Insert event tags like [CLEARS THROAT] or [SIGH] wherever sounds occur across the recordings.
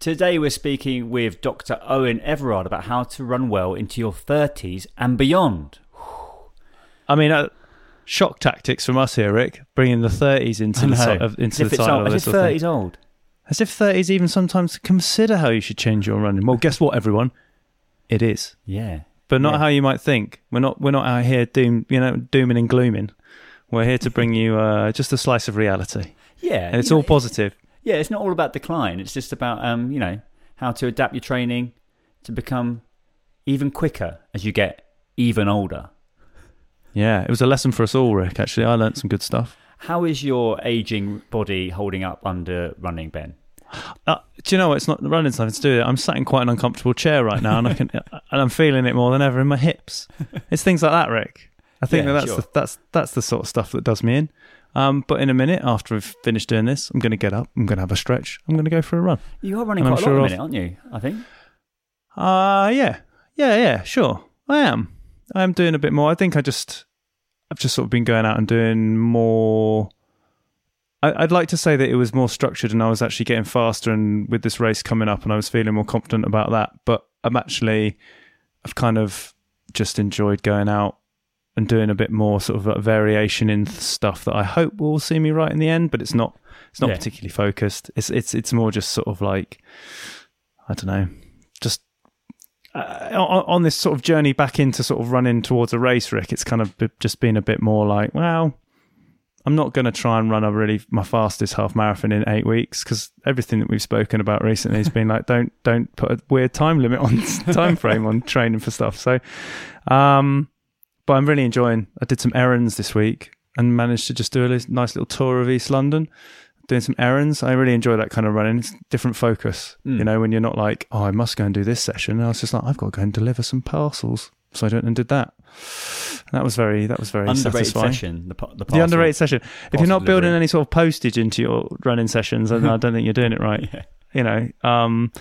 Today we're speaking with Dr. Eoin Everard about how to run well into your 30s and beyond. I mean, uh, shock tactics from us here, Rick, bringing the 30s into the, si- of, into as the title old, as if 30s thing. old. As if 30s even sometimes consider how you should change your running. Well, guess what, everyone? It is. Yeah. But not Yeah. how you might think. We're not we're not out here doom you know dooming and glooming. We're here to bring you uh, just a slice of reality, Yeah. and it's all know, positive. Yeah, it's not all about decline. It's just about, um, you know, how to adapt your training to become even quicker as you get even older. Yeah, it was a lesson for us all, Rick. Actually, I learnt some good stuff. How is your aging body holding up under running, Ben? Uh, do you know what? It's not the running's nothing to do with it. I'm sat in quite an uncomfortable chair right now, and I can, [LAUGHS] and I'm feeling it more than ever in my hips. It's things like that, Rick. I think Yeah, that that's sure. the, that's that's the sort of stuff that does me in. Um, but in a minute, after we've finished doing this, I'm going to get up. I'm going to have a stretch. I'm going to go for a run. You are running And I'm quite a lot at minute, aren't you? I think. Uh yeah, yeah, yeah. Sure, I am. I am doing a bit more. I think I just, I've just sort of been going out and doing more. I, I'd like to say that it was more structured, and I was actually getting faster. And with this race coming up, and I was feeling more confident about that. But I'm actually, I've kind of just enjoyed going out and doing a bit more sort of a variation in stuff that I hope will see me right in the end. But it's not. It's not Yeah. particularly focused. It's it's it's more just sort of like, I don't know, just uh, on, on this sort of journey back into sort of running towards a race, Rick, it's kind of b- just been a bit more like, well, I'm not going to try and run a really my fastest half marathon in eight weeks because everything that we've spoken about recently has been like, don't don't put a weird time limit on [LAUGHS] time frame on training for stuff. So, um, but I'm really enjoying. I did some errands this week and managed to just do a nice little tour of East London. Doing some errands, I really enjoy that kind of running. It's different focus, hmm. you know. When you're not like, oh, I must go and do this session. I was just like, I've got to go and deliver some parcels, so I went and did that. And that was very, that was very Underrated satisfying. session. The, the, The underrated session. If you're not building any sort of postage into your running sessions, then I don't think you're doing it right. [LAUGHS] Yeah. You know, um,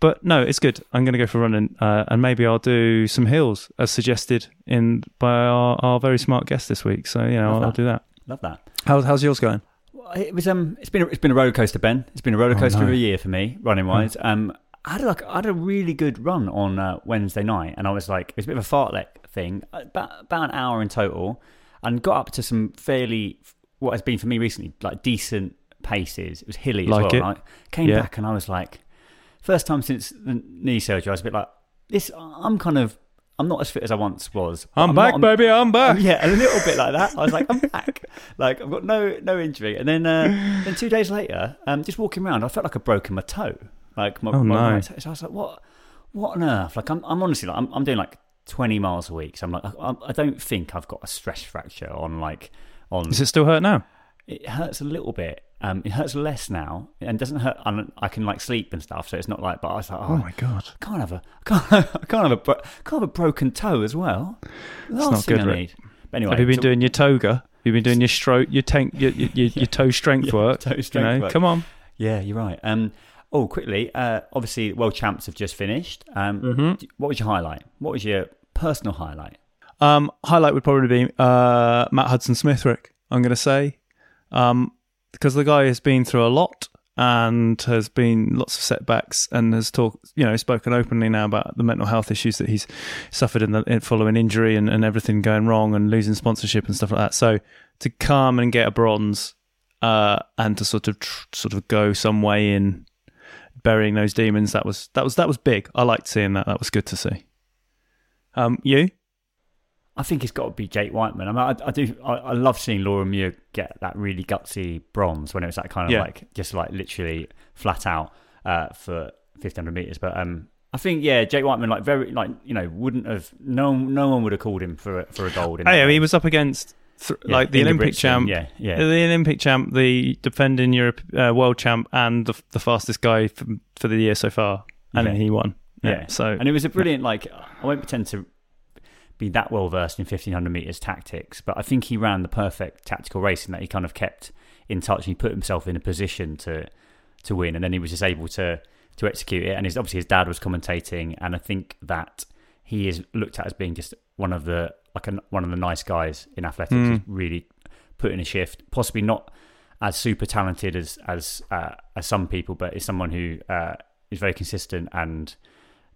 but no, it's good. I'm going to go for running, uh, and maybe I'll do some hills as suggested in by our, our very smart guest this week. So you know, Love I'll, do that. Love that. How's how's yours going? Well, It was um, it's been a, it's been a roller coaster, Ben. It's been a roller coaster Oh, no. of a year for me, running wise. Um, I had like I had a really good run on uh, Wednesday night, and I was like, it was a bit of a fartlek thing, about about an hour in total, and got up to some fairly what has been for me recently like decent paces. It was hilly as Like well. it. Right? Came Yeah. back, and I was like, first time since the knee surgery, I was a bit like, this. I'm kind of. I'm not as fit as I once was. but I'm, back, not- baby. I'm back. yeah, a little bit like that. I was like, I'm [LAUGHS] back. Like I've got no no injury. And then uh, then two days later, um, just walking around, I felt like I'd broken my toe. Like my, Oh, my no. toe. So I was like, what what on earth? Like I'm I'm honestly like I'm, I'm doing like 20 miles a week. So I'm like I, I don't think I've got a stress fracture on like on. Does it still hurt now? It hurts a little bit. Um, it hurts less now, and doesn't hurt. And I can like sleep and stuff, so it's not like. But I was like, oh, Oh my god. I can't have a I can't, I can't have a bro- can't have a broken toe as well. Last not thing good, I need. But anyway, Have you been so- doing your toga? Have you been doing your stroke, your tank, your your, your, [LAUGHS] your toe strength Yeah, work? toe you strength know, work. come on. Yeah, you're right. Um, oh, quickly, uh, obviously, world champs have just finished. Um, Mm-hmm. what was your highlight? What was your personal highlight? Um, highlight would probably be uh, Matt Hudson Smith, Rick. I'm going to say, um, because the guy has been through a lot and has been lots of setbacks and has talked, you know, spoken openly now about the mental health issues that he's suffered in the in following injury and, and everything going wrong and losing sponsorship and stuff like that. So to come and get a bronze uh, and to sort of tr- sort of go some way in burying those demons. That was that was that was big. I liked seeing that. That was good to see. Um, you? I think it's got to be Jake Wightman. I mean, I, I do. I, I, love seeing Laura Muir get that really gutsy bronze when it was that kind of Yeah. like just like literally flat out uh, for 1500 meters. But um, I think yeah, Jake Wightman like very like you know wouldn't have no no one would have called him for a, for a gold. In Hey, that he was up against th- Yeah, like the Olympic champ, Yeah, yeah. the Olympic champ, the defending Europe uh, world champ, and the, the fastest guy for, for the year so far, and then he won. Yeah. So and it was a brilliant like I won't pretend to be that well versed in 1500 meters tactics, but I think he ran the perfect tactical race in that he kind of kept in touch and he put himself in a position to to win, and then he was just able to to execute it. And his, obviously his dad was commentating, and I think that he is looked at as being just one of the like a, one of the nice guys in athletics. Mm. Really put in a shift, possibly not as super talented as as uh, as some people, but is someone who uh, is very consistent and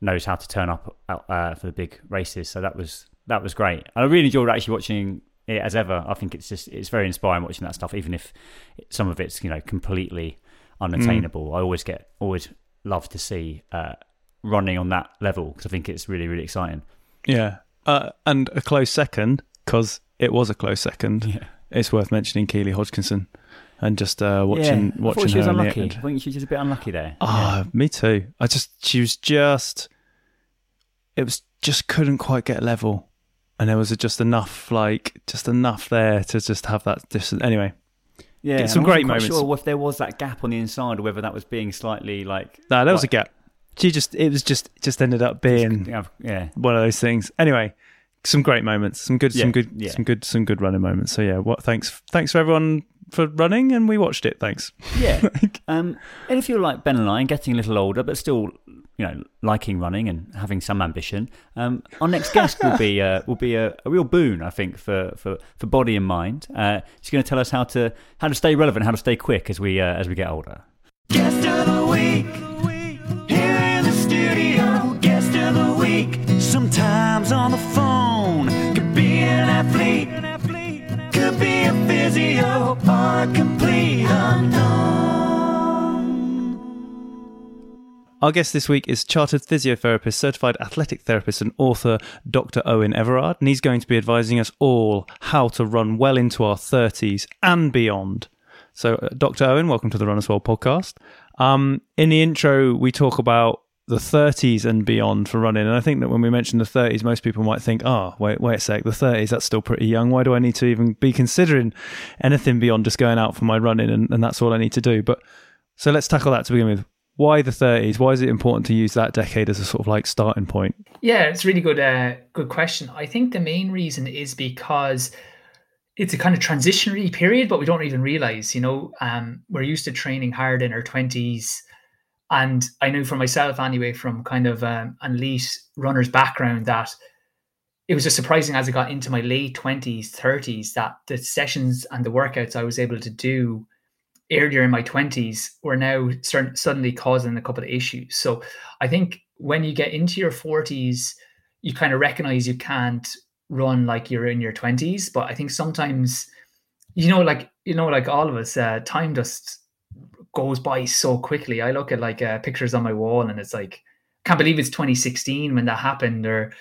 knows how to turn up uh, for the big races. So that was that was great. And I really enjoyed actually watching it as ever. I think it's just it's very inspiring watching that stuff, even if some of it's you know completely unattainable. I always get always love to see uh, running on that level because I think it's really really exciting. yeah, uh, and a close second because it was a close second. Yeah. It's worth mentioning Keely Hodgkinson and just uh, watching yeah. I watching she was her in the unlucky. I think she was a bit unlucky there. Ah, me too. I just she was just it was just couldn't quite get level, and there was just enough like just enough there to just have that distance. Anyway, yeah, It's some and I great moments. Sure if there was that gap on the inside, or whether that was being slightly like no, there was a gap. She just it was just just ended up being yeah, yeah. one of those things. Anyway, some great moments, some good, some good, yeah. some good, some good running moments. So yeah, what? Thanks, thanks for everyone for running, and we watched it. Thanks. Yeah. [LAUGHS] um, and if you're like Ben and I, and getting a little older, but still, you know, liking running and having some ambition, um, our next guest will be uh, will be a, a real boon, I think, for, for, for body and mind. Uh, she's going to tell us how to how to stay relevant, how to stay quick as we uh, as we get older. Guest of the week. Here in the studio. Guest of the week. Sometimes on the phone. Could be an athlete. Could be a physio Our guest this week is chartered physiotherapist, certified athletic therapist, and author Dr. Eoin Everard, and he's going to be advising us all how to run well into our 30s and beyond. So, uh, Dr. Eoin, welcome to the Runners World podcast. Um, in the intro, we talk about the 30s and beyond for running, and I think that when we mention the 30s, most people might think, "Oh, wait, wait a sec, the 30s that's still pretty young. Why do I need to even be considering anything beyond just going out for my running, and, and that's all I need to do?" But so let's tackle that to begin with. Why the 30s? Why is it important to use that decade as a sort of like starting point? Yeah, it's a really good, uh, good question. I think the main reason is because it's a kind of transitionary period, but we don't even realize. You know, um, we're used to training hard in our twenties, and I know for myself anyway, from kind of um, an elite runner's background, that it was just surprising as I got into my late twenties, thirties, that the sessions and the workouts I was able to do earlier in my 20s were now suddenly causing a couple of issues. So I think when you get into your 40s, you kind of recognize you can't run like you're in your 20s. But I think sometimes, you know, like, you know, like all of us, uh, time just goes by so quickly. I look at like uh, pictures on my wall and it's like, can't believe it's 2016 when that happened or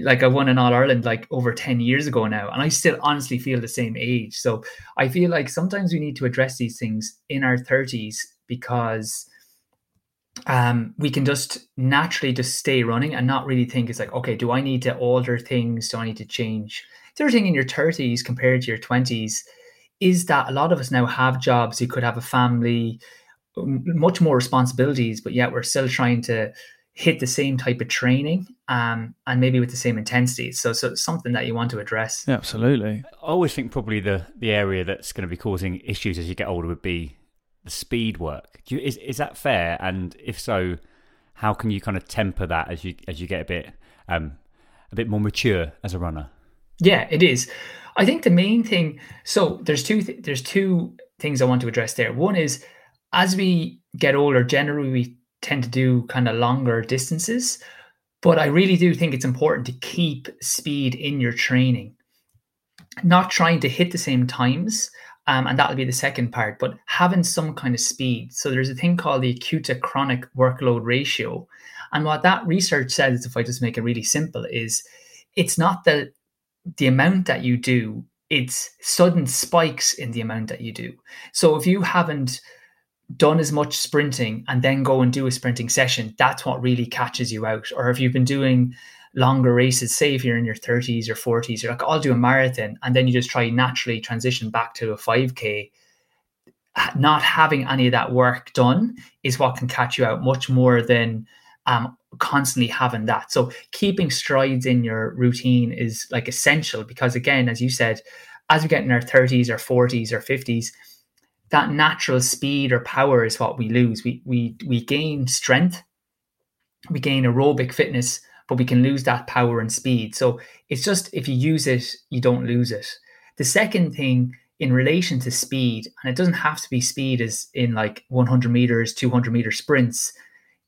like I won in All Ireland like over 10 years ago now, and I still honestly feel the same age. So I feel like sometimes we need to address these things in our 30s because um, we can just naturally just stay running and not really think it's like, okay, do I need to alter things? Do I need to change? The other thing in your 30s compared to your 20s is that a lot of us now have jobs. You could have a family, much more responsibilities, but yet we're still trying to hit the same type of training um, and maybe with the same intensity. So, so it's something that you want to address. Yeah, absolutely. I always think probably the, the area that's going to be causing issues as you get older would be the speed work. Do you, is is that fair? And if so, how can you kind of temper that as you as you get a bit um, a bit more mature as a runner? Yeah, it is. I think the main thing. So there's two. Th- there's two things I want to address there. One is as we get older, generally we tend to do kind of longer distances, but I really do think it's important to keep speed in your training. Not trying to hit the same times Um, and that'll be the second part. But having some kind of speed. So there's a thing called the acute to chronic workload ratio. And what that research says, if I just make it really simple, is it's not the the amount that you do, it's sudden spikes in the amount that you do. So if you haven't done as much sprinting and then go and do a sprinting session, that's what really catches you out. Or if you've been doing longer races, say if you're in your 30s or 40s, you're like, I'll do a marathon, and then you just try naturally transition back to a 5K. Not having any of that work done is what can catch you out much more than um, constantly having that. So keeping strides in your routine is like essential because, again, as you said, as we get in our 30s or 40s or 50s, that natural speed or power is what we lose. We we we gain strength, we gain aerobic fitness, but we can lose that power and speed. So it's just if you use it, you don't lose it. The second thing in relation to speed, and it doesn't have to be speed as in like 100 meters, 200 meter sprints.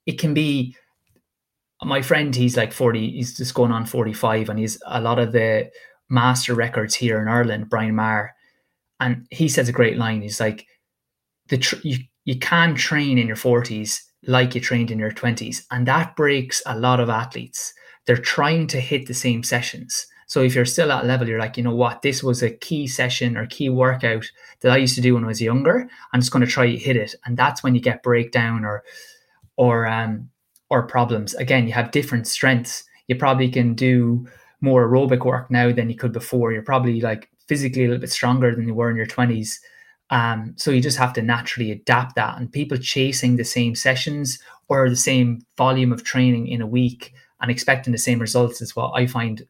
It can be my friend, he's like 40, he's just going on 45, and he's a lot of the master records here in Ireland, Brian Maher. And he says a great line. He's like, the tr- you, you can train in your 40s like you trained in your 20s. And that breaks a lot of athletes. They're trying to hit the same sessions. So if you're still at level, you're like, you know what, this was a key session or key workout that I used to do when I was younger. I'm just going to try hit it. And that's when you get breakdown or or um or problems. Again, you have different strengths. You probably can do more aerobic work now than you could before. You're probably like physically a little bit stronger than you were in your 20s. Um, so you just have to naturally adapt that. And people chasing the same sessions or the same volume of training in a week and expecting the same results is what I find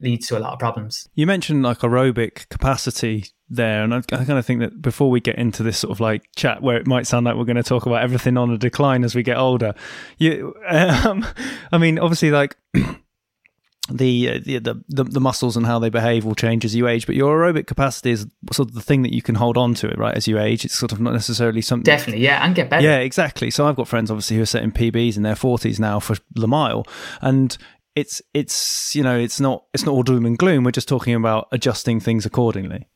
leads to a lot of problems. You mentioned like aerobic capacity there, and I, I kind of think that before we get into this sort of like chat where it might sound like we're going to talk about everything on a decline as we get older, you, [LAUGHS] um, I mean, obviously, like [CLEARS THROAT] the, the the the muscles and how they behave will change as you age, but your aerobic capacity is sort of the thing that you can hold on to it, right? As you age, it's sort of not necessarily something. Definitely, yeah, and get better. Yeah, exactly. So I've got friends obviously who are setting PBs in their forties now for the mile, and it's it's you know it's not it's not all doom and gloom. We're just talking about adjusting things accordingly.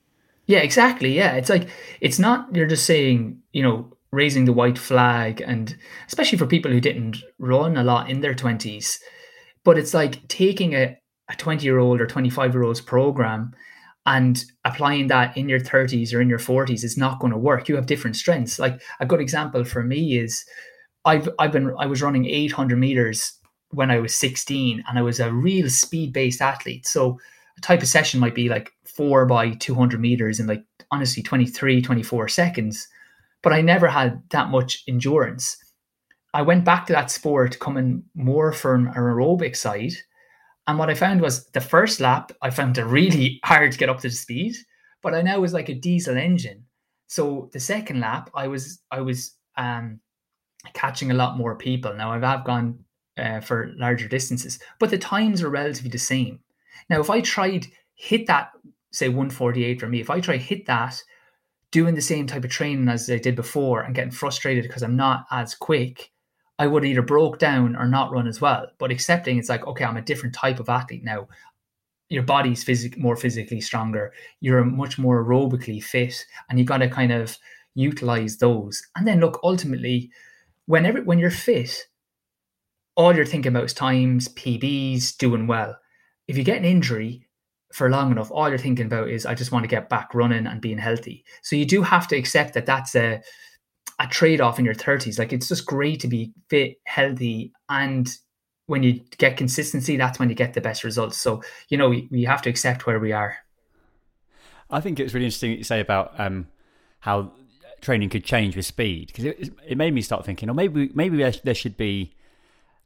Yeah, exactly. Yeah, it's like it's not you're just saying you know raising the white flag, and especially for people who didn't run a lot in their twenties but it's like taking a, a 20 year old or 25 year old's program and applying that in your 30s or in your 40s is not going to work. You have different strengths. Like a good example for me is I've I've been I was running 800 meters when I was 16 and I was a real speed based athlete. So a type of session might be like 4 by 200 meters in like honestly 23 24 seconds, but I never had that much endurance. I went back to that sport coming more from an aerobic side. And what I found was the first lap, I found it really [LAUGHS] hard to get up to the speed, but I now was like a diesel engine. So the second lap, I was I was um, catching a lot more people. Now I've, I've gone uh, for larger distances, but the times are relatively the same. Now if I tried hit that, say 148 for me, if I try hit that, doing the same type of training as I did before and getting frustrated because I'm not as quick, I would either broke down or not run as well. But accepting it's like, okay, I'm a different type of athlete now. Your body's physic- more physically stronger. You're much more aerobically fit, and you got to kind of utilize those. And then look, ultimately, whenever when you're fit, all you're thinking about is times, PBs, doing well. If you get an injury for long enough, all you're thinking about is I just want to get back running and being healthy. So you do have to accept that that's a a trade off in your 30s. Like it's just great to be fit, healthy, and when you get consistency, that's when you get the best results. So, you know, we, we have to accept where we are. I think it's really interesting that you say about um, how training could change with speed because it, it made me start thinking, or oh, maybe maybe there should be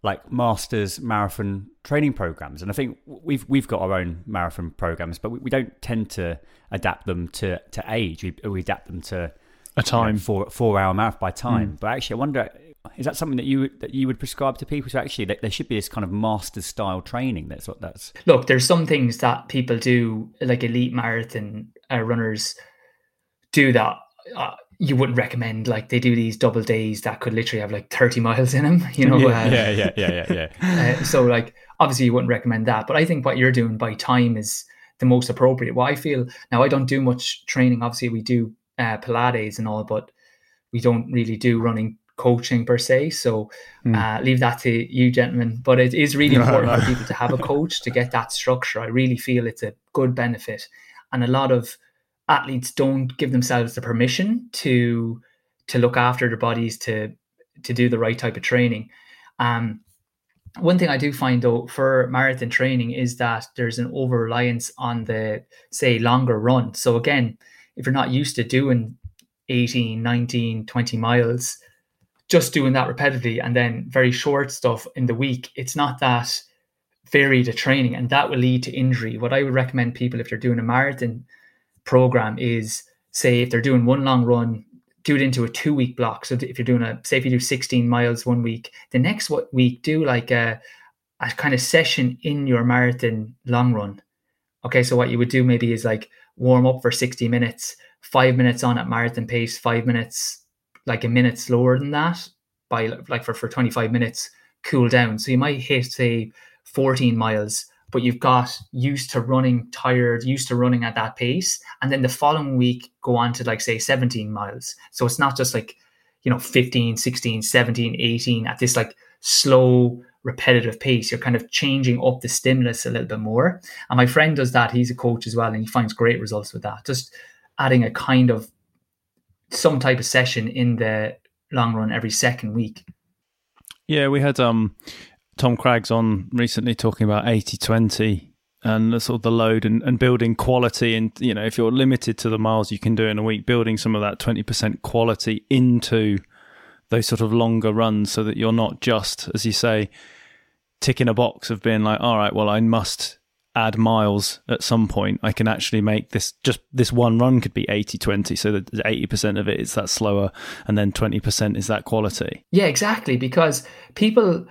like masters marathon training programs, and I think we've we've got our own marathon programs, but we, we don't tend to adapt them to to age. We, we adapt them to a time you know, four four hour marathon by time. Mm. But actually, I wonder is that something that you that you would prescribe to people? So actually, there should be this kind of master style training. That's what that's. Look, there's some things that people do, like elite marathon uh, runners do that. Uh, you wouldn't recommend like they do these double days that could literally have like 30 miles in them you know yeah uh, yeah, yeah yeah yeah yeah [LAUGHS] uh, so like obviously you wouldn't recommend that but i think what you're doing by time is the most appropriate. What I feel now, I don't do much training. Obviously, we do uh, Pilates and all, but we don't really do running coaching per se. So uh, leave that to you, gentlemen. But it is really [LAUGHS] important for people to have a coach to get that structure. I really feel it's a good benefit, and a lot of athletes don't give themselves the permission to to look after their bodies to to do the right type of training. Um, one thing I do find though for marathon training is that there's an over reliance on the say longer run. So again, if you're not used to doing 18, 19, 20 miles, just doing that repetitively and then very short stuff in the week, it's not that varied a training and that will lead to injury. What I would recommend people if they're doing a marathon program is say if they're doing one long run, do it into a two week block. So if you're doing a say if you do 16 miles one week, the next week do like a a kind of session in your marathon long run. Okay, so what you would do maybe is like warm up for 60 minutes, five minutes on at marathon pace, five minutes, like a minute slower than that by like for, for 25 minutes, cool down. So you might hit say 14 miles, but you've got used to running tired, used to running at that pace. And then the following week go on to like say 17 miles. So it's not just like, you know, 15, 16, 17, 18 at this like slow repetitive pace. You're kind of changing up the stimulus a little bit more. And my friend does that. He's a coach as well, and he finds great results with that. Just adding a kind of some type of session in the long run every second week. Yeah, we had um Tom Craggs on recently talking about 80-20 and the sort of the load and, and building quality and you know if you're limited to the miles you can do in a week building some of that 20% quality into those sort of longer runs so that you're not just as you say ticking a box of being like all right well I must add miles at some point I can actually make this just this one run could be 80 20 so that 80% of it is that slower and then 20% is that quality Yeah, exactly. Because people,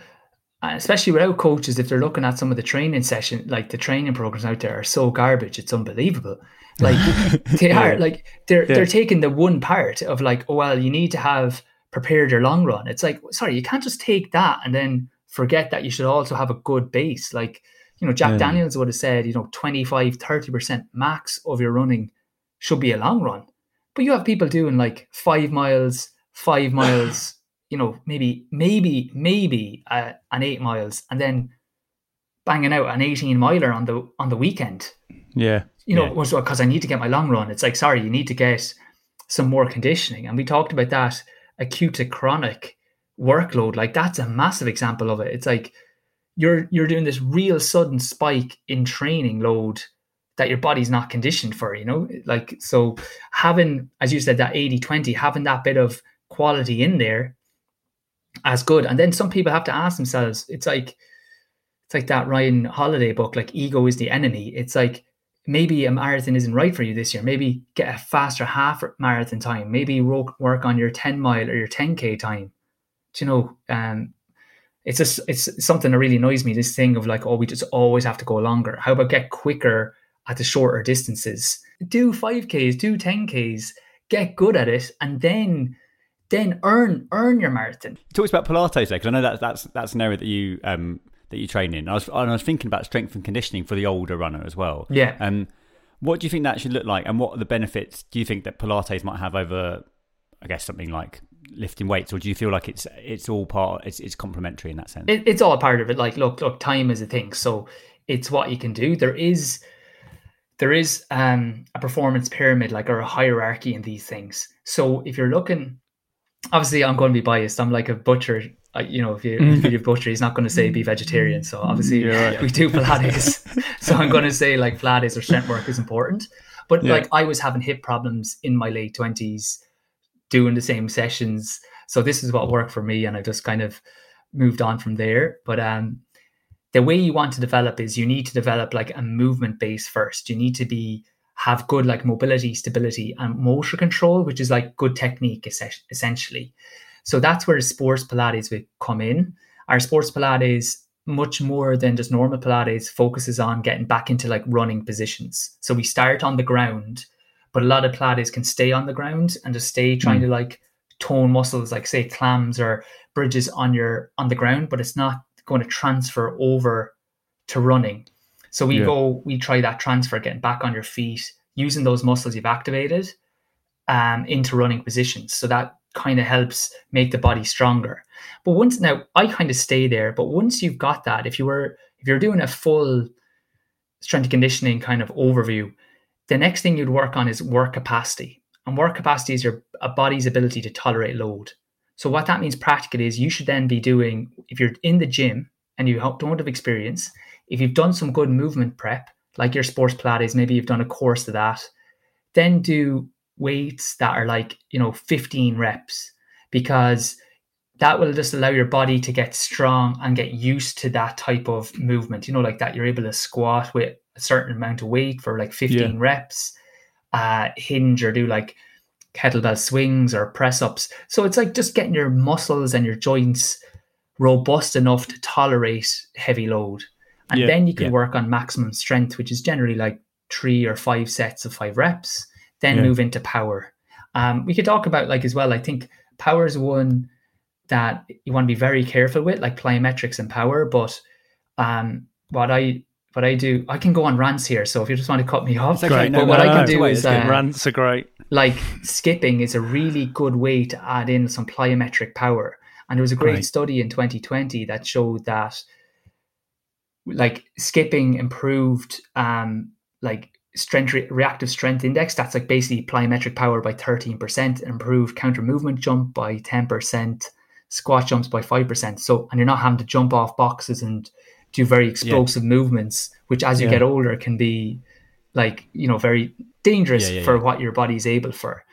Uh, especially without coaches, if they're looking at some of the training session, like the training programs out there are so garbage, it's unbelievable. Like [LAUGHS] they are, like they're they're taking the one part of like, oh well, you need to have prepared your long run. It's like, sorry, you can't just take that and then forget that you should also have a good base. Like, you know, Jack Daniels would have said, you know, 25, 30% max of your running should be a long run. But you have people doing like five miles, five [LAUGHS] miles, you know, maybe, maybe, maybe uh, an eight miles, and then banging out an 18 miler on the on the weekend. yeah You know, because I need to get my long run. It's like, sorry, you need to get some more conditioning. And we talked about that acute to chronic workload. Like that's a massive example of it. It's like you're you're doing this real sudden spike in training load that your body's not conditioned for, you know? Like so having, as you said, that 80-20, having that bit of quality in there as good. And then some people have to ask themselves, it's like it's like that Ryan Holiday book, like ego is the enemy. It's like maybe a marathon isn't right for you this year. Maybe get a faster half marathon time. Maybe work work on your 10 mile or your 10k time. Do you know? Um, it's just it's something that really annoys me. This thing of like, oh, we just always have to go longer. How about get quicker at the shorter distances? Do 5Ks, do 10Ks, get good at it, and then then earn earn your marathon. You talked about Pilates there because I know that that's that's an area that you um that you train in. I was I was thinking about strength and conditioning for the older runner as well. Yeah. Um, what do you think that should look like, and what are the benefits do you think that Pilates might have over, I guess, something like lifting weights, or do you feel like it's it's all part it's it's complementary in that sense? It, it's all a part of it. Like, look, look, time is a thing. So it's what you can do. There is there is um, a performance pyramid, like or a hierarchy in these things. So if you're looking, obviously, I'm going to be biased. I'm like a butcher. I, you know, if you if you butcher, he's not going to say be vegetarian. So obviously, we do Pilates. [LAUGHS] so I'm going to say like Pilates or strength work is important. But like I was having hip problems in my late twenties, doing the same sessions. So this is what worked for me, and I just kind of moved on from there. But um, the way you want to develop is you need to develop like a movement base first. You need to be have good like mobility, stability, and motor control, which is like good technique essen- essentially. So that's where sports Pilates would come in. Our sports Pilates, much more than just normal Pilates, focuses on getting back into like running positions. So we start on the ground, but a lot of Pilates can stay on the ground and just stay hmm. trying to like tone muscles, like say clams or bridges on your on the ground, but it's not going to transfer over to running. So we Yeah. go, we try that transfer, getting back on your feet, using those muscles you've activated um, into running positions. So that kind of helps make the body stronger. But once now, I kind of stay there. But once you've got that, if you were if you're doing a full strength and conditioning kind of overview, the next thing you'd work on is work capacity. And work capacity is your a body's ability to tolerate load. So what that means practically is you should then be doing if you're in the gym and you don't have experience, if you've done some good movement prep, like your sports Pilates, maybe you've done a course of that, then do weights that are like, you know, 15 reps because that will just allow your body to get strong and get used to that type of movement. You know, like that you're able to squat with a certain amount of weight for like 15 Yeah. reps, uh, hinge or do like kettlebell swings or press ups. So it's like just getting your muscles and your joints robust enough to tolerate heavy load. And Yeah, then you can yeah. work on maximum strength, which is generally like three or five sets of five reps, then Yeah. move into power. Um, we could talk about like as well, I think power is one that you want to be very careful with, like plyometrics and power. But um, what I what I do, I can go on rants here. So if you just want to cut me [LAUGHS] off, okay, no, but what no, I can no, do is uh, Rants are great. like skipping is a really good way to add in some plyometric power. And there was a great Right. study in 2020 that showed that like skipping improved um like strength re- reactive strength index that's like basically plyometric power by 13% improved counter movement jump by 10% squat jumps by 5% so and you're not having to jump off boxes and do very explosive movements which as you Yeah. get older can be like you know very dangerous Yeah, yeah, for yeah. what your body's able for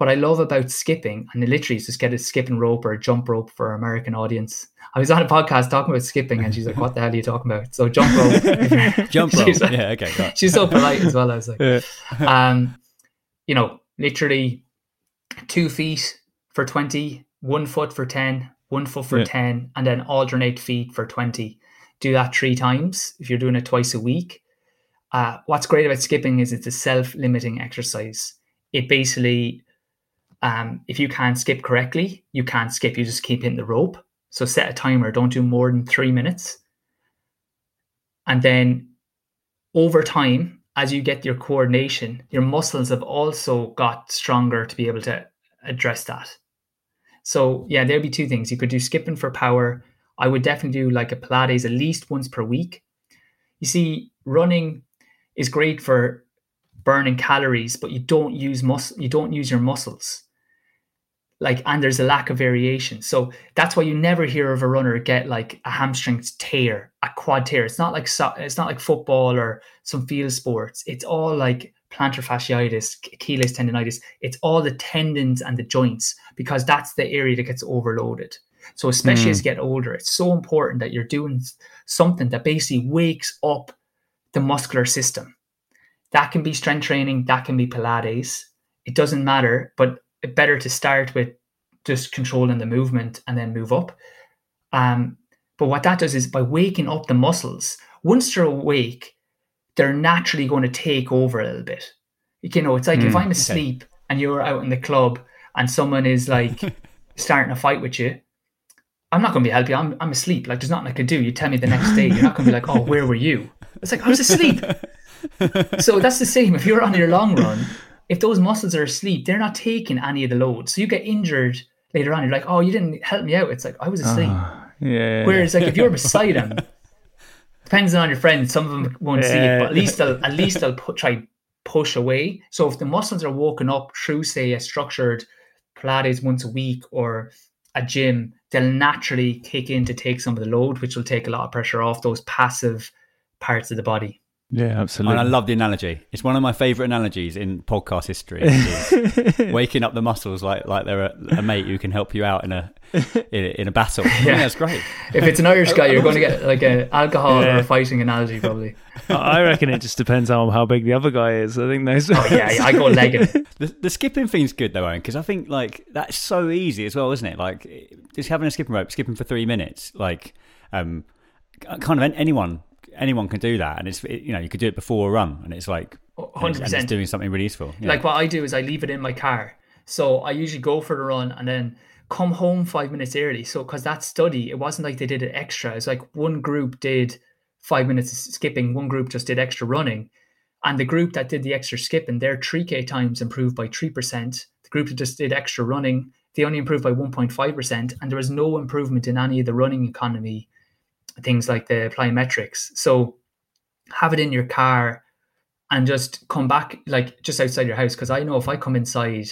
what I love about skipping, and literally is just get a skipping rope or a jump rope for our American audience. I was on a podcast talking about skipping, and she's like, "What the hell are you talking about?" So jump rope, [LAUGHS] Jump [LAUGHS] rope. Like- yeah, okay. She's so polite as well. I was like, Yeah. um, you know, literally two feet for 20, one foot for 10, one foot for Yeah. 10, and then alternate feet for 20. Do that three times if you're doing it twice a week. Uh, what's great about skipping is it's a self limiting exercise. It basically, um, if you can't skip correctly, you can't skip. You just keep hitting the rope. So set a timer. Don't do more than three minutes. And then over time, as you get your coordination, your muscles have also got stronger to be able to address that. So yeah, there'd be two things. You could do skipping for power. I would definitely do like a Pilates at least once per week. You see, running is great for burning calories, but you don't use muscle you don't use your muscles. Like and there's a lack of variation. So that's why you never hear of a runner get like a hamstring tear, a quad tear. It's not like so- it's not like football or some field sports. It's all like plantar fasciitis, Achilles tendonitis. It's all the tendons and the joints because that's the area that gets overloaded. So especially as hmm. you get older, it's so important that you're doing something that basically wakes up the muscular system. That can be strength training, that can be Pilates. It doesn't matter, but better to start with just controlling the movement and then move up. Um, but what that does is by waking up the muscles, once they're awake, they're naturally going to take over a little bit. You know, it's like if I'm asleep and you're out in the club and someone is like [LAUGHS] starting a fight with you, I'm not going to be helping. I'm, I'm asleep. Like, there's nothing I can do. You tell me the next day, you're not going to be like, oh, where were you? It's like, I was asleep. [LAUGHS] so that's the same. If you're on your long run, if those muscles are asleep, they're not taking any of the load. So you get injured later on. You're like, oh, you didn't help me out. It's like, I was asleep. Ah, Yeah. Whereas, like, if you're beside them, [LAUGHS] depends on your friends. Some of them won't see it, but at least they'll at least they'll [LAUGHS] put, try push away. So if the muscles are woken up through, say, a structured Pilates once a week or a gym, they'll naturally kick in to take some of the load, which will take a lot of pressure off those passive parts of the body. Yeah, absolutely. And I love the analogy. It's one of my favourite analogies in podcast history. [LAUGHS] Waking up the muscles like like they're a, a mate who can help you out in a in, a- in a battle. I Yeah. that's great. If it's an Irish guy, you're going to get like a alcohol or a fighting analogy, probably. I reckon it just depends on how big the other guy is. I think those. Oh yeah, yeah I go [LAUGHS] legging. The, the skipping thing's good though, Eoin, because I think like that's so easy as well, isn't it? Like just having a skipping rope, skipping for three minutes, like um, kind of anyone anyone can do that, and it's it, you know you could do it before a run, and it's like oh, and it's 100%. doing something really useful. Yeah. Like what I do is I leave it in my car. So I usually go for the run and then come home five minutes early. So because that study, it wasn't like they did it extra. It's like one group did five minutes of skipping. One group just did extra running. And the group that did the extra skipping, their 3K times improved by 3%. The group that just did extra running, they only improved by 1.5%. And there was no improvement in any of the running economy, things like the plyometrics. So have it in your car and just come back, like just outside your house. Because I know if I come inside,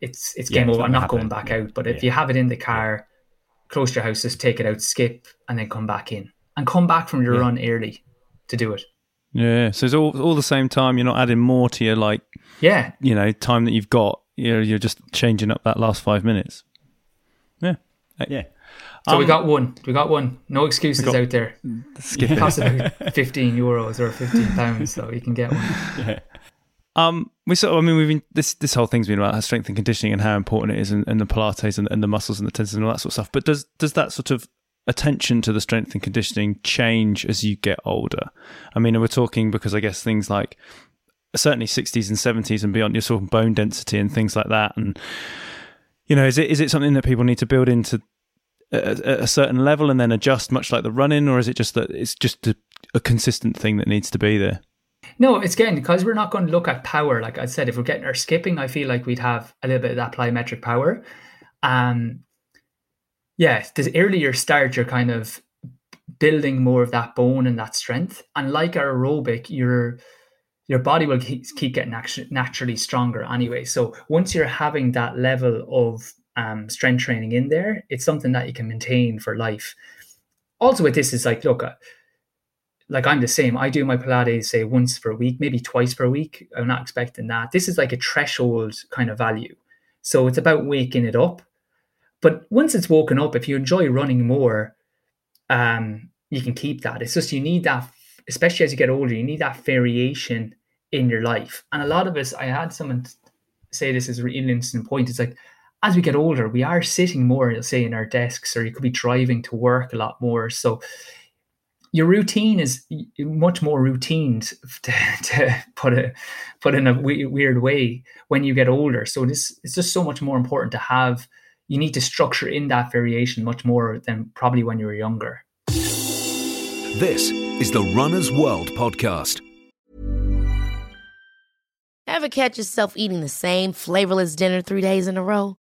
it's it's Yeah, game it's over. not I'm gonna not going back Yeah. out. But if Yeah. you have it in the car, close to your house, just take it out, skip, and then come back in. And come back from your Yeah. run early to do it. Yeah. So it's all all the same time. You're not adding more to your like Yeah. you know time that you've got. You're you're just changing up that last five minutes. Yeah. Yeah. So we Um, got one. We got one. No excuses got- out there. Skip It costs about [LAUGHS] 15 euros or 15 pounds, so you can get one. Um, we sort of, I mean, we've been this this whole thing's been about how strength and conditioning and how important it is, and, and the Pilates and, and the muscles and the tendons and all that sort of stuff. But does does that sort of attention to the strength and conditioning change as you get older? I mean, we're talking because I guess things like certainly 60s and 70s and beyond, you're talking bone density and things like that, and you know, is it is it something that people need to build into a, certain level and then adjust, much like the running, or is it just that it's just a, a consistent thing that needs to be there? No, it's again because we're not going to look at power. Like I said, if we're getting our skipping, I feel like we'd have a little bit of that plyometric power. Um, yeah, the earlier start, you're kind of building more of that bone and that strength. And like our aerobic, your your body will keep, keep getting naturally stronger anyway. So once you're having that level of um, strength training in there, it's something that you can maintain for life. Also, with this is like, look, uh, like I'm the same. I do my Pilates say once per week, maybe twice per week. I'm not expecting that. This is like a threshold kind of value. So it's about waking it up. But once it's woken up, if you enjoy running more, um, you can keep that. It's just you need that, especially as you get older, you need that variation in your life. And a lot of us, I had someone say this is a really interesting point. It's like as we get older, we are sitting more, say, in our desks, or you could be driving to work a lot more. So your routine is much more routine [LAUGHS] to, to put it put in a weird way when you get older. So this it's just so much more important to have. You need to structure in that variation much more than probably when you were younger. This is the Runner's World podcast. Ever catch yourself eating the same flavorless dinner three days in a row?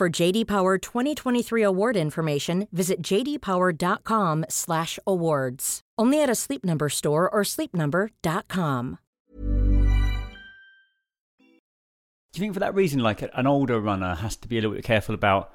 For JD Power 2023 award information, visit jdpower.com/awards. Only at a Sleep Number store or sleepnumber.com. Do you think for that reason, like an older runner has to be a little bit careful about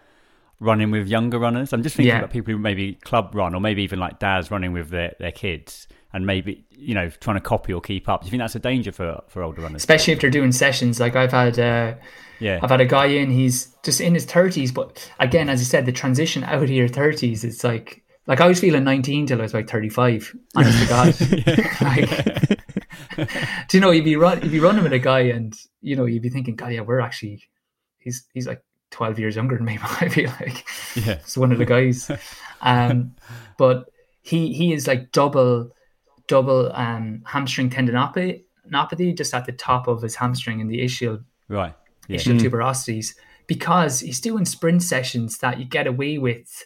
running with younger runners? I'm just thinking Yeah. about people who maybe club run or maybe even like dads running with their, their kids and maybe, you know, trying to copy or keep up. Do you think that's a danger for, for older runners? especially if they're doing sessions. Like I've had, uh, Yeah. I've had a guy in. He's just in his thirties, but again, as you said, the transition [LAUGHS] out of your thirties, it's like like I was feeling nineteen till I was like thirty-five. Honest to God, [LAUGHS] like, [LAUGHS] do you know you'd be run you'd be running with a guy, and you know you'd be thinking, God, yeah, we're actually he's he's like twelve years younger than me. I feel like Yeah. it's one of the guys. Um, but he he is like double double um hamstring tendinopathy tendinopathy just at the top of his hamstring and the ischial Right. Yeah. ischial tuberosities because he's doing sprint sessions that you get away with.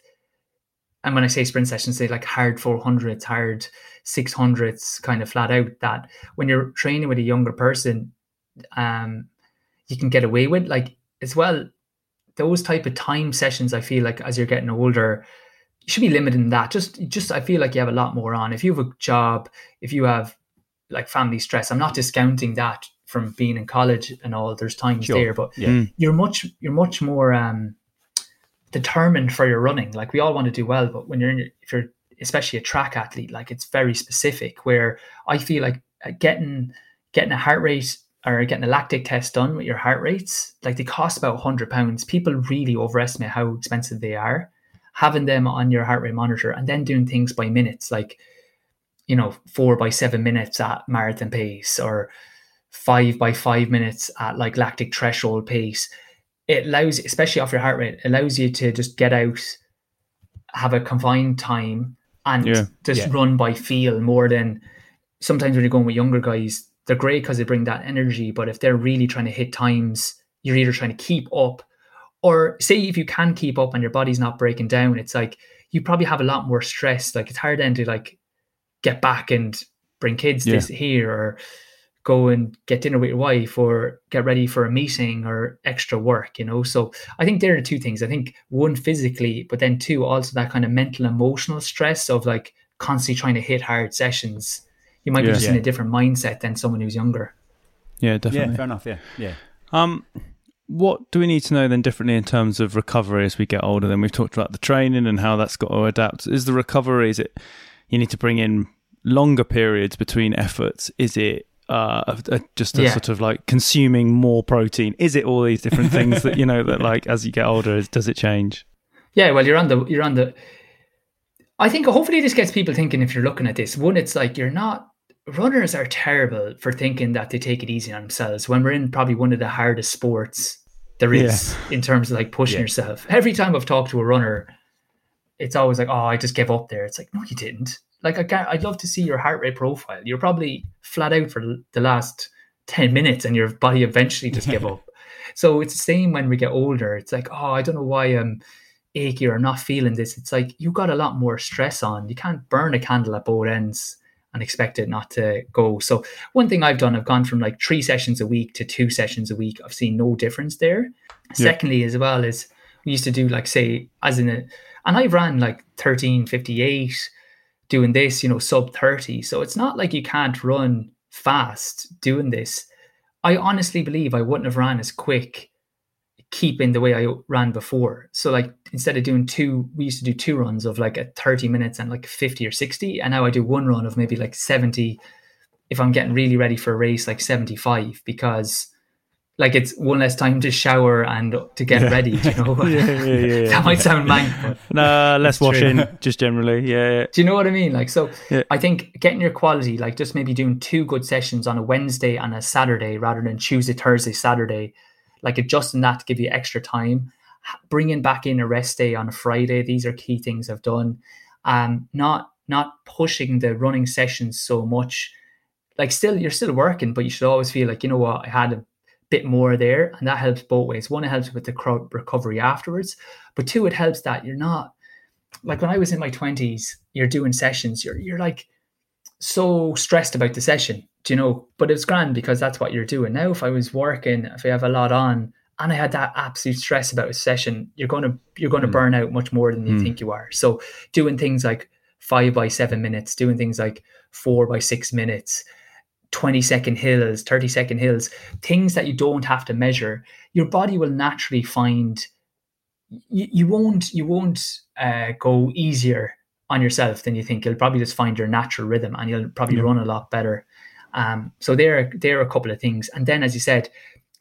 And when I say sprint sessions, say like hard 400s, hard 600s, kind of flat out. That when you're training with a younger person, um, you can get away with like as well. Those type of time sessions, I feel like as you're getting older, you should be limited in that. Just, just I feel like you have a lot more on. If you have a job, if you have like family stress, I'm not discounting that from being in college and all. There's times Sure. there, but Yeah. you're much you're much more um determined for your running like we all want to do well but when you're in your, if you're especially a track athlete like it's very specific where i feel like uh, getting getting a heart rate or getting a lactic test done with your heart rates like they cost about 100 pounds people really overestimate how expensive they are having them on your heart rate monitor and then doing things by minutes like you know four by seven minutes at marathon pace or five by five minutes at like lactic threshold pace it allows especially off your heart rate allows you to just get out have a confined time and Yeah. just Yeah. run by feel more than sometimes when you're going with younger guys they're great because they bring that energy but if they're really trying to hit times you're either trying to keep up or say if you can keep up and your body's not breaking down it's like you probably have a lot more stress like it's hard then to like get back and bring kids Yeah. this here or go and get dinner with your wife or get ready for a meeting or extra work you know so i think there are two things i think one physically but then two also that kind of mental emotional stress of like constantly trying to hit hard sessions you might be Yeah. just in a different mindset than someone who's younger Yeah, definitely. Yeah, definitely. fair enough. Yeah, yeah. Um, what do we need to know then differently in terms of recovery as we get older? Then we've talked about the training and how that's got to adapt. Is the recovery? Is it you need to bring in longer periods between efforts? Is it uh, a, a- just a Yeah. sort of like consuming more protein? Is it all these different things that you know that [LAUGHS] like as you get older, is, does it change? Yeah, well, you're on the you're on the. I think hopefully this gets people thinking. If you're looking at this, one, it's like you're not. Runners are terrible for thinking that they take it easy on themselves when we're in probably one of the hardest sports there is in terms of like pushing Yeah. yourself. Every time I've talked to a runner, it's always like, "Oh, I just gave up there." It's like, no, you didn't. Like, I can't, I'd love to see your heart rate profile. You're probably flat out for the last ten minutes, and your body eventually just give [LAUGHS] up. So it's the same when we get older. It's like, oh, I don't know why I'm achy or not feeling this. It's like you got a lot more stress on. You can't burn a candle at both ends and expect it not to go. So one thing I've done, I've gone from like three sessions a week to two sessions a week. I've seen no difference there. Secondly, as well as we used to do like say as in a and I've ran like 1358 doing this, you know, sub 30. So it's not like you can't run fast doing this. I honestly believe I wouldn't have ran as quick keeping the way I ran before. So like instead of doing two, we used to do two runs of like a 30 minutes and like 50 or 60. And now I do one run of maybe like 70 if I'm getting really ready for a race, like 75, because like it's one less time to shower and to get Yeah. ready, you know? [LAUGHS] Yeah, yeah, [LAUGHS] that might sound mank, but [LAUGHS] No, less true. washing, just generally. Yeah, do you know what I mean? Like, so. I think getting your quality, like just maybe doing two good sessions on a Wednesday and a Saturday rather than Tuesday, Thursday, Saturday, like adjusting that to give you extra time, bringing back in a rest day on a Friday. These are key things I've done. Um, not not pushing the running sessions so much. Like, still you're still working, but you should always feel like you know what I had a bit more there, and that helps both ways. One, it helps with the cro- recovery afterwards, but two, it helps that you're not like when I was in my twenties, you're doing sessions, you're you're like so stressed about the session, do you know? But it's grand because that's what you're doing. Now if I was working, if I have a lot on and I had that absolute stress about a session, you're gonna you're gonna burn out much more than you think you are. So doing things like five by seven minutes, doing things like four by six minutes, 20 second hills, 30 second hills, things that you don't have to measure, your body will naturally find you, you won't you won't uh, go easier on yourself than you think. You'll probably just find your natural rhythm and you'll probably run a lot better. Um, so there, there are a couple of things. And then, as you said,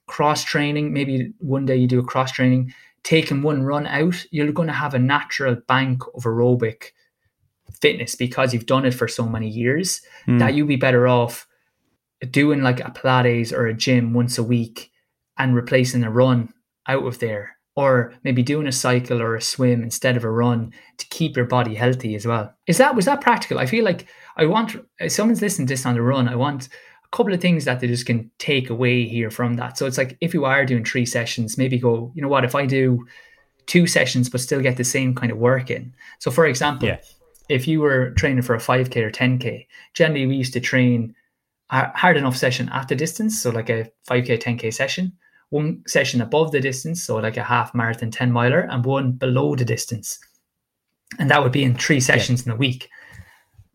cross training. Maybe one day you do a cross training, taking one run out, you're going to have a natural bank of aerobic fitness because you've done it for so many years that you'd be better off doing like a Pilates or a gym once a week and replacing a run out of there. Or maybe doing a cycle or a swim instead of a run to keep your body healthy as well. Is that was that practical? I feel like I want if someone's listening to this on the run. I want a couple of things that they just can take away here from that. So it's like if you are doing three sessions, maybe go, you know what, if I do two sessions but still get the same kind of work in. So for example, Yeah. if you were training for a 5k or 10k, generally we used to train a hard enough session at the distance, so like a 5k, 10k session, one session above the distance, so like a half marathon 10 miler, and one below the distance. And that would be in three sessions in a week.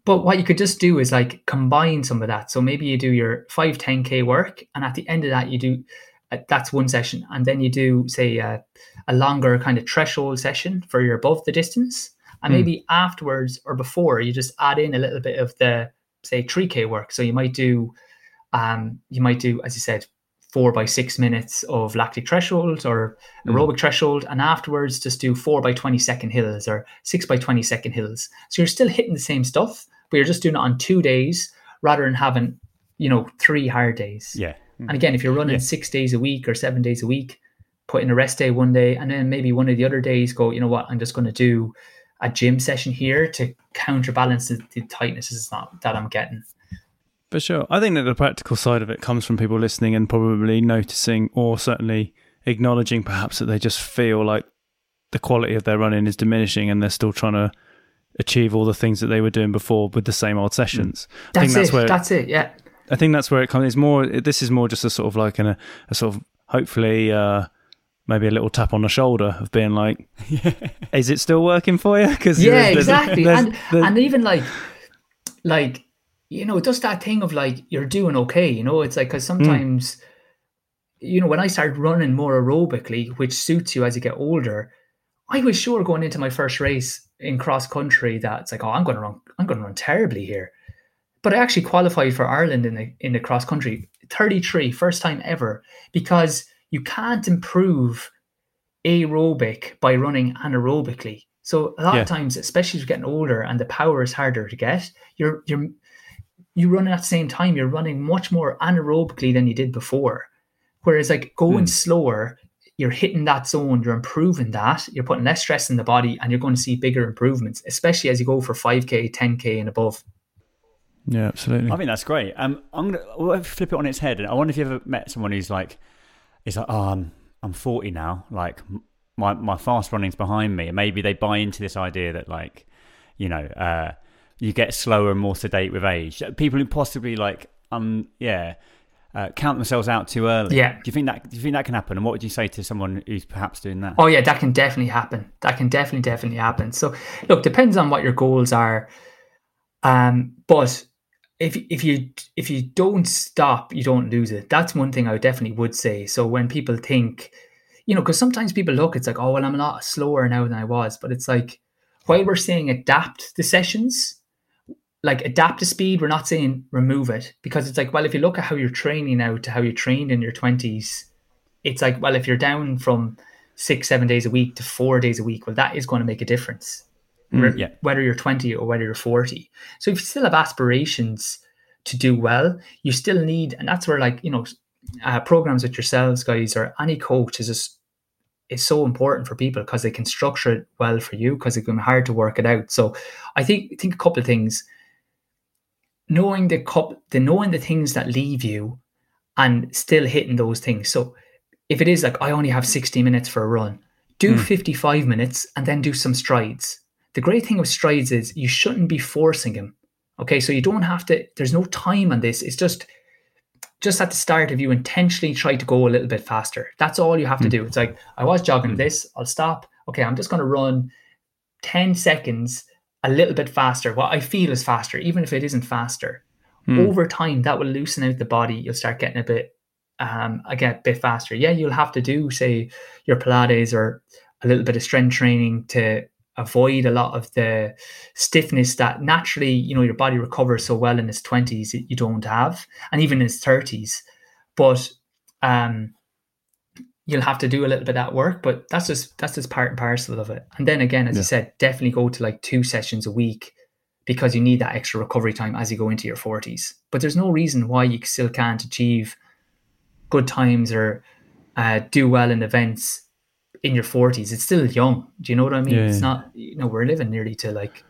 But what you could just do is like combine some of that. So maybe you do your 5, 10k work, and at the end of that, you do uh, that's one session, and then you do say uh, a longer kind of threshold session for your above the distance, and maybe afterwards or before you just add in a little bit of the say 3k work. So you might do um, you might do as you said four by six minutes of lactic threshold or hmm. aerobic threshold, and afterwards just do four by 20 second hills or six by 20 second hills. So you're still hitting the same stuff, but you're just doing it on two days rather than having, you know, three hard days. Yeah. Hmm. And again, if you're running six days a week or seven days a week, put in a rest day one day, and then maybe one of the other days go, you know what, I'm just going to do a gym session here to counterbalance the, the tightnesses that, that I'm getting. For sure. I think that the practical side of it comes from people listening and probably noticing or certainly acknowledging perhaps that they just feel like the quality of their running is diminishing and they're still trying to achieve all the things that they were doing before with the same old sessions. I That's, think that's it. where That's it. Yeah. I think that's where it comes. It's more. This is more just a sort of like an, a, a sort of hopefully uh, maybe a little tap on the shoulder of being like, [LAUGHS] is it still working for you? Because yeah exactly and and even like like you know just that thing of like you're doing okay you know it's like because hmm. sometimes you know when i started running more aerobically which suits you as you get older i was sure going into my first race in cross country that it's like oh i'm going to run i'm going to run terribly here but i actually qualified for ireland in the in the cross country 33 first time ever because you can't improve aerobic by running anaerobically. So a lot Yeah. of times, especially as you're getting older and the power is harder to get, you're you're you run at the same time, you're running much more anaerobically than you did before. Whereas like going slower, you're hitting that zone, you're improving that, you're putting less stress in the body, and you're going to see bigger improvements, especially as you go for 5k, 10k and above. yeah, absolutely. I think that's great. Um, I'm gonna we'll flip it on its head. And I wonder if you ever met someone who's like, is like, oh, I'm I'm 40 now. Like my my fast running's behind me, and maybe they buy into this idea that like, you know, uh, you get slower and more sedate with age. People who possibly like, um, yeah. Uh, count themselves out too early. Yeah. Do you think that? Do you think that can happen? And what would you say to someone who's perhaps doing that? Oh yeah, that can definitely happen. That can definitely definitely happen. So look, depends on what your goals are. Um, but if if you if you don't stop, you don't lose it. That's one thing I definitely would say. So when people think, you know, because sometimes people look, it's like, oh well, I'm a lot slower now than I was. But it's like while we're saying adapt the sessions, like adapt to speed, we're not saying remove it because it's like, well, if you look at how you're training now to how you trained in your twenties, it's like, well, if you're down from six, seven days a week to four days a week, well, that is going to make a difference. Re- yeah. Whether you're 20 or whether you're 40. So if you still have aspirations to do well, you still need, and that's where like, you know, uh, programs with yourselves, guys, or any coach is just, is so important for people because they can structure it well for you because it can be hard to work it out. So I think, think a couple of things, knowing the cup, the knowing the things that leave you and still hitting those things. So if it is like I only have 60 minutes for a run, do hmm. 55 minutes and then do some strides. The great thing with strides is you shouldn't be forcing them. Okay, so you don't have to there's no time on this. It's just just at the start if you intentionally try to go a little bit faster. That's all you have to hmm. do. It's like I was jogging hmm. this, I'll stop. Okay, I'm just going to run 10 seconds a little bit faster. What I feel is faster, even if it isn't faster. Over time, that will loosen out the body. You'll start getting a bit, um, again, a bit faster. Yeah, you'll have to do, say, your Pilates or a little bit of strength training to avoid a lot of the stiffness that naturally, you know, your body recovers so well in its 20s that you don't have, and even in its 30s. But um, you'll have to do a little bit of that work, but that's just that's just part and parcel of it. And then again, as you said, definitely go to like two sessions a week because you need that extra recovery time as you go into your 40s. But there's no reason why you still can't achieve good times or uh, do well in events in your 40s. It's still young. Do you know what I mean? Yeah, it's not, you know, we're living nearly to like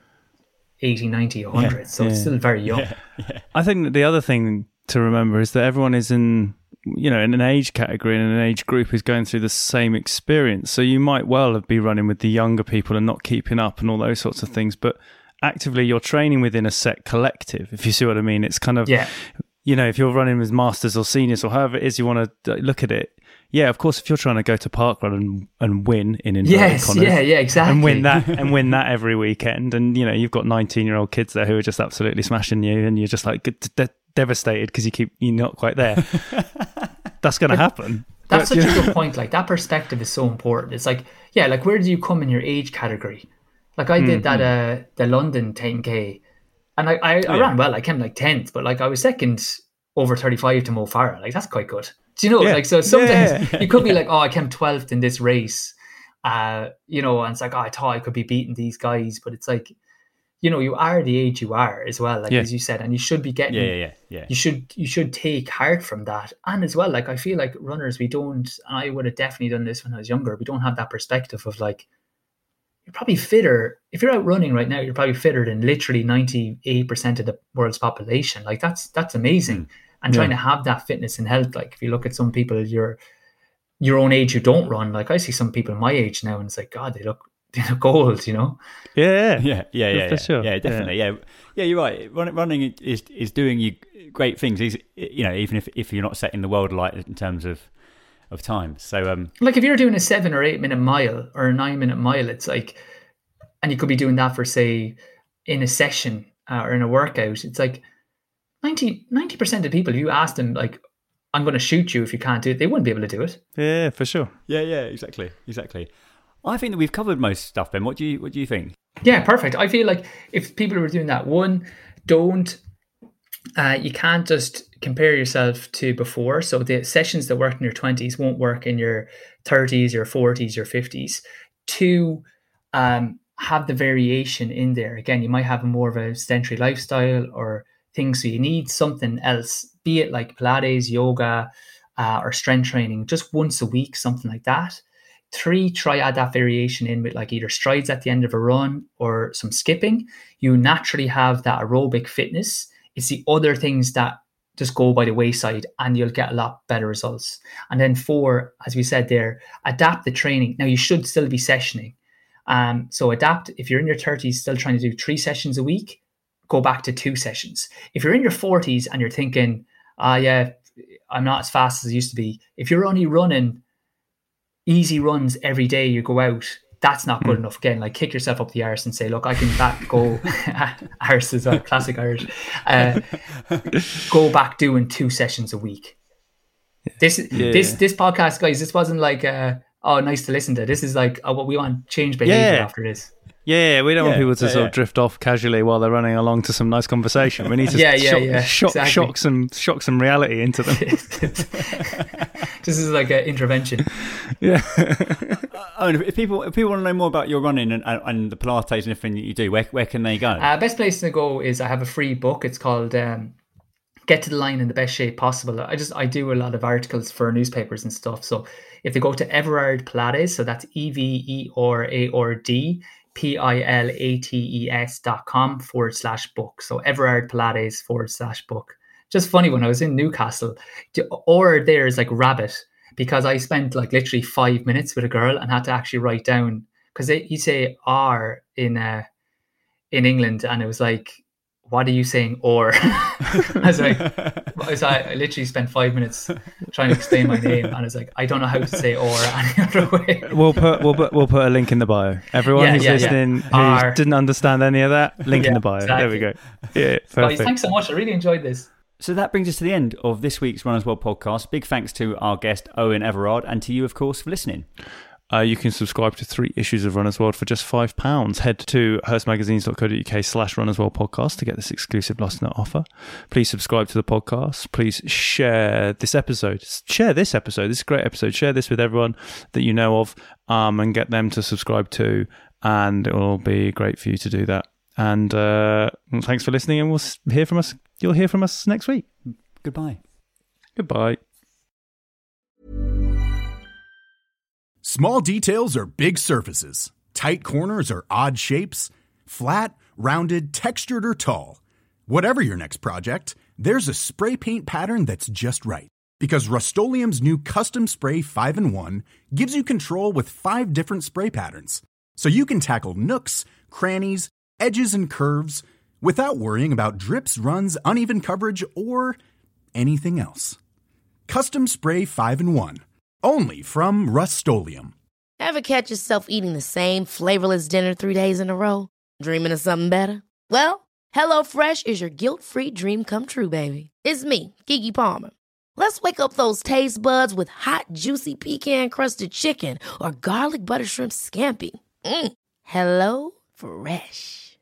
80, 90, 100. so it's still very young. [LAUGHS] I think that the other thing to remember is that everyone is in you know in an age category and an age group is going through the same experience. So you might well have be running with the younger people and not keeping up and all those sorts of things, but actively you're training within a set collective. If you see what I mean, it's kind of Yeah. you know if you're running with masters or seniors or however it is you want to look at it. Yeah, of course, if you're trying to go to parkrun and and win in inverted Yes, commas, yeah, yeah, exactly. and win that and win [LAUGHS] that every weekend. And you know, you've got 19 year old kids there who are just absolutely smashing you, and you're just like de- de- devastated because you keep you're not quite there. [LAUGHS] That's going to happen. That's But, such you a good point. Like that perspective is so important. It's like, yeah, like where do you come in your age category? Like I did that uh the London 10k, and I I, I ran well. I came like tenth, but like I was second over 35 to Mo Farah. Like that's quite good. Do you know? Yeah. Like so sometimes Yeah. [LAUGHS] you could be like, oh, I came 12th in this race. Uh, you know, and it's like, oh, I thought I could be beating these guys, but it's like, you know, you are the age you are as well, like Yeah. as you said, and you should be getting Yeah, yeah, yeah, yeah. you should you should take heart from that. And as well like i feel like runners we don't and i would have definitely done this when i was younger we don't have that perspective of like you're probably fitter if you're out running right now you're probably fitter than literally 98% of the world's population. Like that's that's amazing. Hmm. And trying to have that fitness and health like if you look at some people your your own age who don't run like i see some people my age now and it's like god they look they look old you know yeah, Yeah, yeah, yeah, for yeah. sure. Yeah, definitely. Yeah. yeah, You're right. Run, running is is doing you great things. Is you know even if if you're not setting the world alight in terms of of time. So um, like if you're doing a seven or eight minute mile or a nine minute mile, it's like, and you could be doing that for say in a session uh, or in a workout. It's like 90 percent of people, if you ask them like, "I'm going to shoot you if you can't do it," they wouldn't be able to do it. yeah, for sure. yeah, yeah, exactly, exactly. I think that we've covered most stuff. Ben, what do you what do you think? Yeah, perfect. I feel like if people were doing that, one, don't uh, you can't just compare yourself to before. So the sessions that worked in your twenties won't work in your thirties, your forties, your fifties. Two, um, have the variation in there. Again, you might have a more of a sedentary lifestyle or things, so you need something else, be it like Pilates, yoga, uh, or strength training, just once a week, something like that. Three, try add that variation in with like either strides at the end of a run or some skipping. You naturally have that aerobic fitness. It's the other things that just go by the wayside and you'll get a lot better results. And then four, as we said there, adapt the training. Now you should still be sessioning. Um, so adapt if you're in your 30s, still trying to do three sessions a week, go back to two sessions. If you're in your 40s and you're thinking, ah, yeah, I'm not as fast as I used to be. If you're only running easy runs every day you go out, that's not good enough. Again, like kick yourself up the arse and say, look, I can back go [LAUGHS] arse is a classic Irish. Uh, [LAUGHS] go back doing two sessions a week. This this this podcast, guys, this wasn't like uh, oh nice to listen to. This is like oh, what we want change behavior Yeah. after this. Yeah, we don't want people to yeah, sort yeah. of drift off casually while they're running along to some nice conversation. We need to [LAUGHS] Yeah, yeah, shock, yeah, shock, exactly. shock some shock some reality into them. This is like an intervention. [LAUGHS] yeah, [LAUGHS] Oh, and if- if people if people want to know more about your running and, and, and the Pilates and everything that you do, where where can they go? Uh, best place to go is I have a free book. It's called um, "Get to the Line in the Best Shape Possible." I just I do a lot of articles for newspapers and stuff. So if they go to Everard Pilates, so that's E V E R A R D P I L A T E S dot com forward slash book. So Everard Pilates forward slash book. Just funny when I was in Newcastle, or there is like rabbit because I spent like literally five minutes with a girl and had to actually write down because you say R in uh, in England, and it was like, "What are you saying?" Or [LAUGHS] I was like, I, was I literally spent five minutes trying to explain my name, and I was like, I don't know how to say "or" [LAUGHS] any other way. we'll put we'll put we'll put a link in the bio. Everyone Yeah, who's yeah, yeah. listening who R. didn't understand any of that, link in the bio. There we go. Yeah, Guys, perfect. thanks so much. I really enjoyed this. So that brings us to the end of this week's Runners World podcast. Big thanks to our guest Eoin Everard and to you, of course, for listening. Uh, you can subscribe to three issues of Runners World for just five pounds. Head to hearstmagazines.co.uk slash Runners World podcast to get this exclusive Note offer. Please subscribe to the podcast. Please share this episode. Share this episode. This is a great episode. Share this with everyone that you know of um, and get them to subscribe too. And it will be great for you to do that. And uh, thanks for listening. And we'll hear from us. You'll hear from us next week. Goodbye. Goodbye. Small details are big surfaces. Tight corners are odd shapes. Flat, rounded, textured, or tall. Whatever your next project, there's a spray paint pattern that's just right. Because Rust new Custom Spray 5 in 1 gives you control with five different spray patterns. So you can tackle nooks, crannies, edges, and curves without worrying about drips, runs, uneven coverage, or anything else. Custom Spray 5 in 1. Only from Rust Ever catch yourself eating the same flavorless dinner three days in a row? Dreaming of something better? Well, HelloFresh is your guilt free dream come true, baby. It's me, Keke Palmer. Let's wake up those taste buds with hot, juicy pecan crusted chicken or garlic butter shrimp scampi. Mm. Hello Fresh.